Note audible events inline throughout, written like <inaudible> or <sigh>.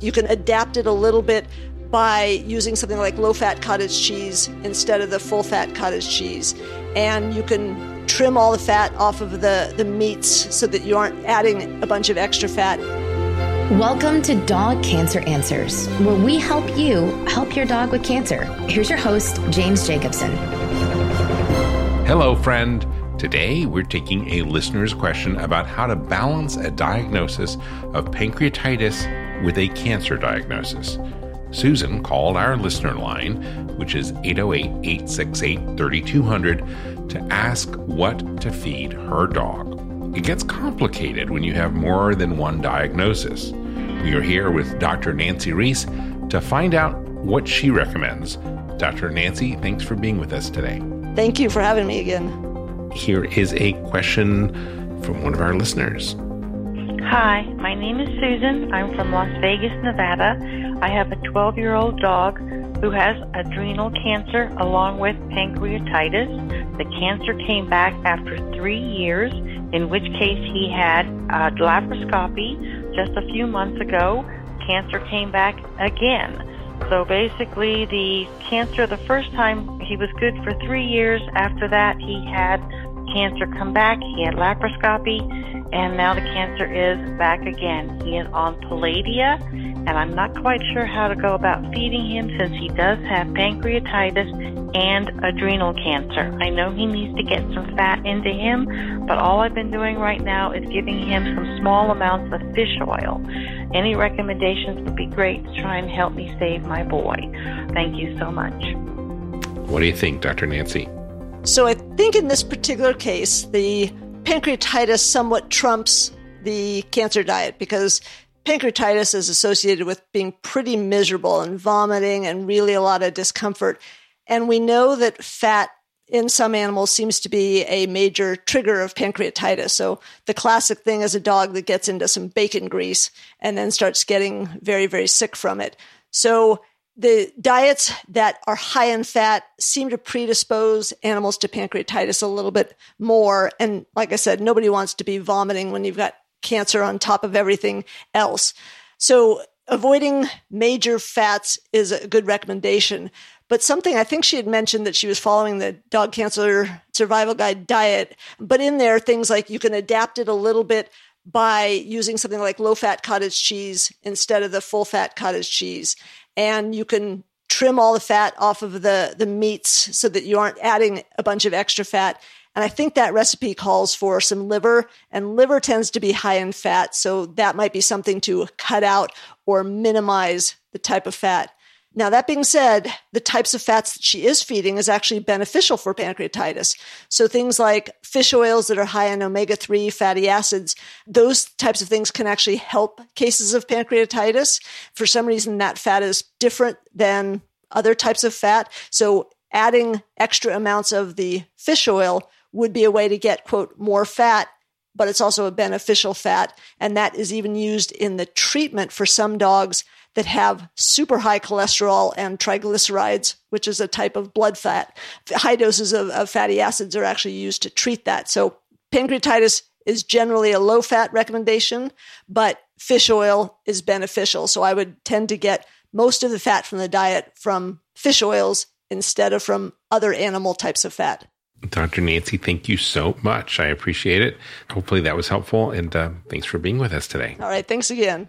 You can adapt it a little bit by using something like low fat cottage cheese instead of the full fat cottage cheese. And you can trim all the fat off of the, the meats so that you aren't adding a bunch of extra fat. Welcome to Dog Cancer Answers, where we help you help your dog with cancer. Here's your host, James Jacobson. Hello, friend. Today, we're taking a listener's question about how to balance a diagnosis of pancreatitis with a cancer diagnosis. Susan called our listener line, which is 808 868 3200, to ask what to feed her dog. It gets complicated when you have more than one diagnosis. We are here with Dr. Nancy Reese to find out what she recommends. Dr. Nancy, thanks for being with us today. Thank you for having me again. Here is a question from one of our listeners. Hi, my name is Susan. I'm from Las Vegas, Nevada. I have a 12 year old dog who has adrenal cancer along with pancreatitis. The cancer came back after three years, in which case he had a laparoscopy just a few months ago. Cancer came back again. So basically, the cancer the first time he was good for three years. After that, he had cancer come back. He had laparoscopy, and now the cancer is back again. He is on Palladia, and I'm not quite sure how to go about feeding him since he does have pancreatitis and adrenal cancer. I know he needs to get some fat into him, but all I've been doing right now is giving him some small amounts of fish oil. Any recommendations would be great to try and help me save my boy. Thank you so much. What do you think, Dr. Nancy? So I think in this particular case, the pancreatitis somewhat trumps the cancer diet because pancreatitis is associated with being pretty miserable and vomiting and really a lot of discomfort. And we know that fat in some animals seems to be a major trigger of pancreatitis. So the classic thing is a dog that gets into some bacon grease and then starts getting very, very sick from it. So the diets that are high in fat seem to predispose animals to pancreatitis a little bit more. And like I said, nobody wants to be vomiting when you've got cancer on top of everything else. So avoiding major fats is a good recommendation. But something I think she had mentioned that she was following the dog cancer survival guide diet, but in there, things like you can adapt it a little bit by using something like low fat cottage cheese instead of the full fat cottage cheese and you can trim all the fat off of the, the meats so that you aren't adding a bunch of extra fat. And I think that recipe calls for some liver, and liver tends to be high in fat. So that might be something to cut out or minimize the type of fat. Now, that being said, the types of fats that she is feeding is actually beneficial for pancreatitis. So things like fish oils that are high in omega 3 fatty acids, those types of things can actually help cases of pancreatitis. For some reason, that fat is different than other types of fat. So adding extra amounts of the fish oil would be a way to get, quote, more fat but it's also a beneficial fat. And that is even used in the treatment for some dogs that have super high cholesterol and triglycerides, which is a type of blood fat. High doses of, of fatty acids are actually used to treat that. So pancreatitis is generally a low fat recommendation, but fish oil is beneficial. So I would tend to get most of the fat from the diet from fish oils instead of from other animal types of fat. Dr. Nancy, thank you so much. I appreciate it. Hopefully that was helpful, and uh, thanks for being with us today. All right, thanks again.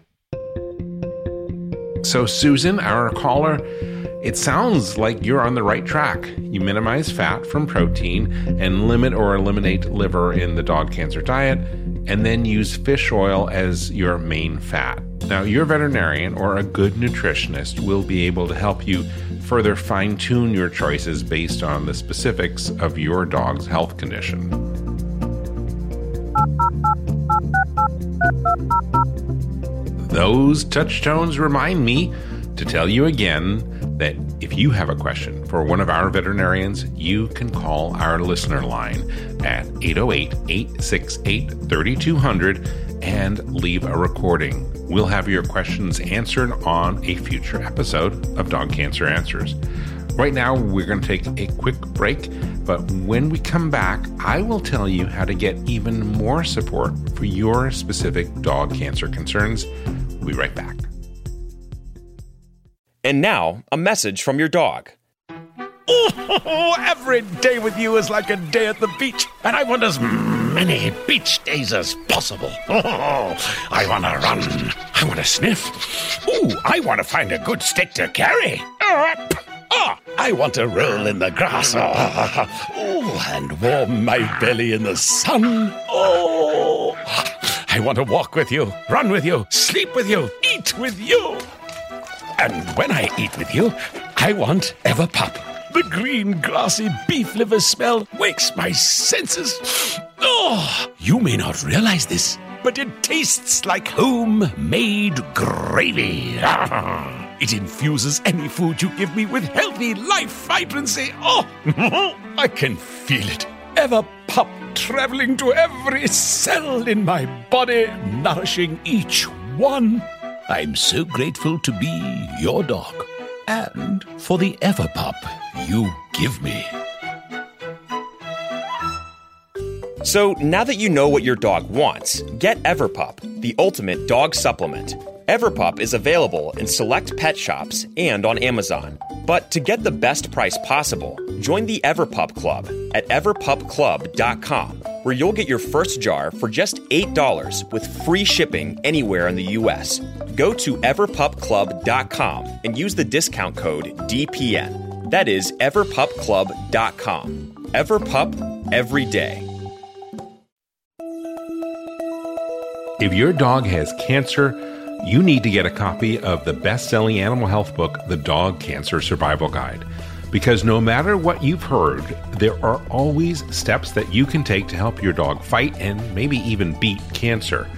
So, Susan, our caller, it sounds like you're on the right track. You minimize fat from protein and limit or eliminate liver in the dog cancer diet, and then use fish oil as your main fat. Now, your veterinarian or a good nutritionist will be able to help you further fine tune your choices based on the specifics of your dog's health condition. Those touchstones remind me to tell you again that if you have a question for one of our veterinarians, you can call our listener line at 808 868 3200 and leave a recording. We'll have your questions answered on a future episode of Dog Cancer Answers. Right now, we're going to take a quick break, but when we come back, I will tell you how to get even more support for your specific dog cancer concerns. We'll be right back. And now, a message from your dog. Oh, every day with you is like a day at the beach, and I want as many beach days as possible. Oh, <laughs> I want to run. I want to sniff. Ooh, I want to find a good stick to carry. Ah, I want to roll in the grass. <laughs> Oh, and warm my belly in the sun. Oh, I want to walk with you, run with you, sleep with you, eat with you. And when I eat with you, I want Everpup. The green, grassy beef liver smell wakes my senses. <gasps> Oh, you may not realize this, but it tastes like homemade gravy. <laughs> It infuses any food you give me with healthy life vibrancy. Oh, <laughs> I can feel it. Ever pup traveling to every cell in my body, nourishing each one. I'm so grateful to be your dog and for the Everpup you give me. So now that you know what your dog wants, get Everpup, the ultimate dog supplement. Everpup is available in select pet shops and on Amazon. But to get the best price possible, join the Everpup Club at everpupclub.com, where you'll get your first jar for just $8 with free shipping anywhere in the US. Go to everpupclub.com and use the discount code DPN. That is everpupclub.com. Everpup every day. If your dog has cancer, you need to get a copy of the best selling animal health book, The Dog Cancer Survival Guide. Because no matter what you've heard, there are always steps that you can take to help your dog fight and maybe even beat cancer.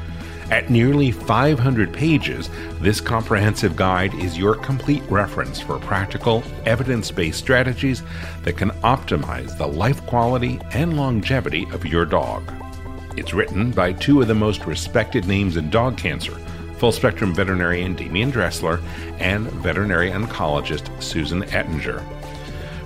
At nearly 500 pages, this comprehensive guide is your complete reference for practical, evidence based strategies that can optimize the life quality and longevity of your dog. It's written by two of the most respected names in dog cancer full spectrum veterinarian Demian Dressler and veterinary oncologist Susan Ettinger.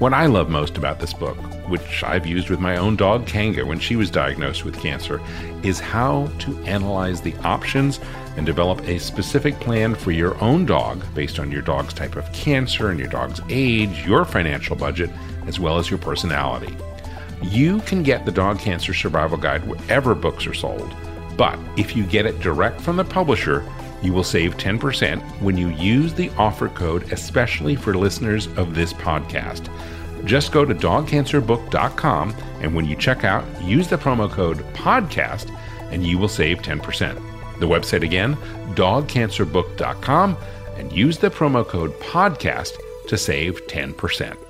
What I love most about this book, which I've used with my own dog Kanga when she was diagnosed with cancer, is how to analyze the options and develop a specific plan for your own dog based on your dog's type of cancer and your dog's age, your financial budget, as well as your personality. You can get the Dog Cancer Survival Guide wherever books are sold, but if you get it direct from the publisher, you will save 10% when you use the offer code, especially for listeners of this podcast. Just go to dogcancerbook.com and when you check out, use the promo code PODCAST and you will save 10%. The website again, dogcancerbook.com, and use the promo code PODCAST to save 10%.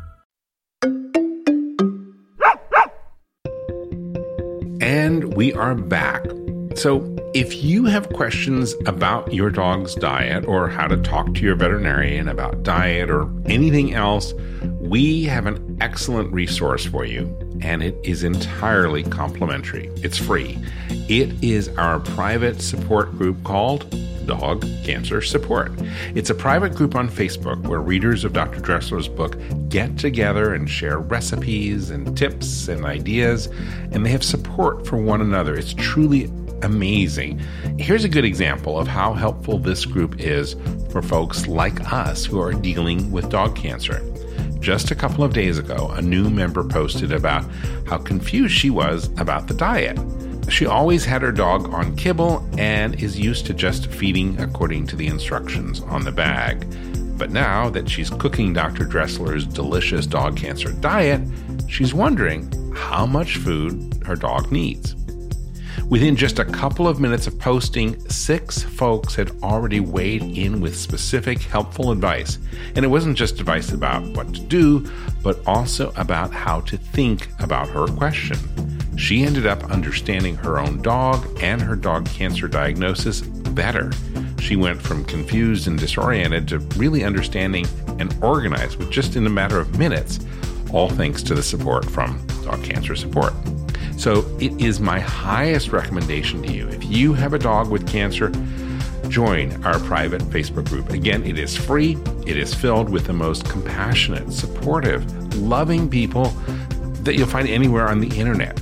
And we are back. So, if you have questions about your dog's diet or how to talk to your veterinarian about diet or anything else, we have an excellent resource for you, and it is entirely complimentary. It's free. It is our private support group called Dog Cancer Support. It's a private group on Facebook where readers of Dr. Dressler's book get together and share recipes and tips and ideas, and they have support for one another. It's truly amazing. Here's a good example of how helpful this group is for folks like us who are dealing with dog cancer. Just a couple of days ago, a new member posted about how confused she was about the diet. She always had her dog on kibble and is used to just feeding according to the instructions on the bag. But now that she's cooking Dr. Dressler's delicious dog cancer diet, she's wondering how much food her dog needs. Within just a couple of minutes of posting, six folks had already weighed in with specific, helpful advice. And it wasn't just advice about what to do, but also about how to think about her question. She ended up understanding her own dog and her dog cancer diagnosis better. She went from confused and disoriented to really understanding and organized with just in a matter of minutes, all thanks to the support from Dog Cancer Support. So it is my highest recommendation to you. If you have a dog with cancer, join our private Facebook group. Again, it is free, it is filled with the most compassionate, supportive, loving people that you'll find anywhere on the internet.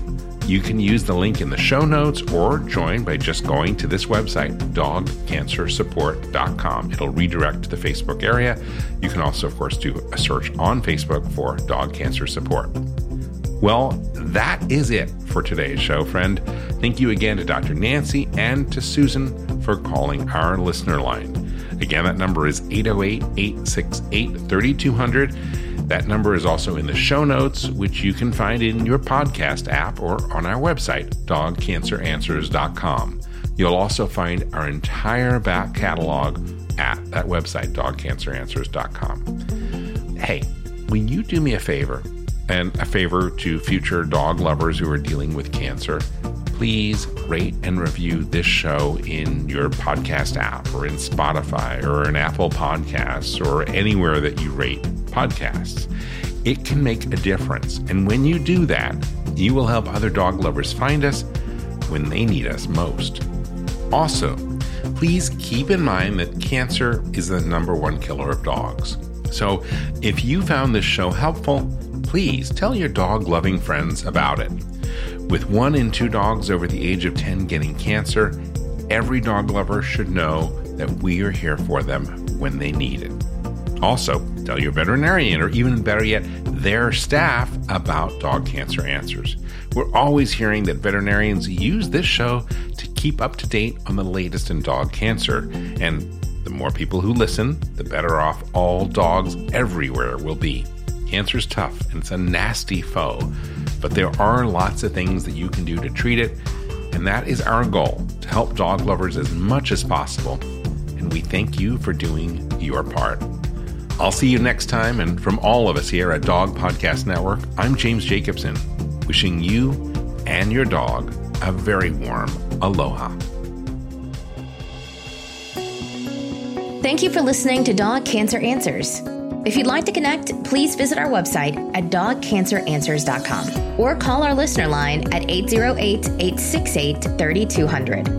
You can use the link in the show notes or join by just going to this website, dogcancersupport.com. It'll redirect to the Facebook area. You can also, of course, do a search on Facebook for Dog Cancer Support. Well, that is it for today's show, friend. Thank you again to Dr. Nancy and to Susan for calling our listener line. Again, that number is 808 868 3200. That number is also in the show notes, which you can find in your podcast app or on our website, dogcanceranswers.com. You'll also find our entire back catalog at that website, dogcanceranswers.com. Hey, will you do me a favor, and a favor to future dog lovers who are dealing with cancer, please rate and review this show in your podcast app or in Spotify or in Apple Podcasts or anywhere that you rate podcasts. It can make a difference. And when you do that, you will help other dog lovers find us when they need us most. Also, please keep in mind that cancer is the number one killer of dogs. So if you found this show helpful, please tell your dog loving friends about it. With one in two dogs over the age of 10 getting cancer, every dog lover should know that we are here for them when they need it. Also, tell your veterinarian, or even better yet, their staff about Dog Cancer Answers. We're always hearing that veterinarians use this show to keep up to date on the latest in dog cancer. And the more people who listen, the better off all dogs everywhere will be. Cancer's tough and it's a nasty foe, but there are lots of things that you can do to treat it, and that is our goal to help dog lovers as much as possible. And we thank you for doing your part. I'll see you next time, and from all of us here at Dog Podcast Network, I'm James Jacobson, wishing you and your dog a very warm aloha. Thank you for listening to Dog Cancer Answers. If you'd like to connect, please visit our website at dogcanceranswers.com or call our listener line at 808 868 3200.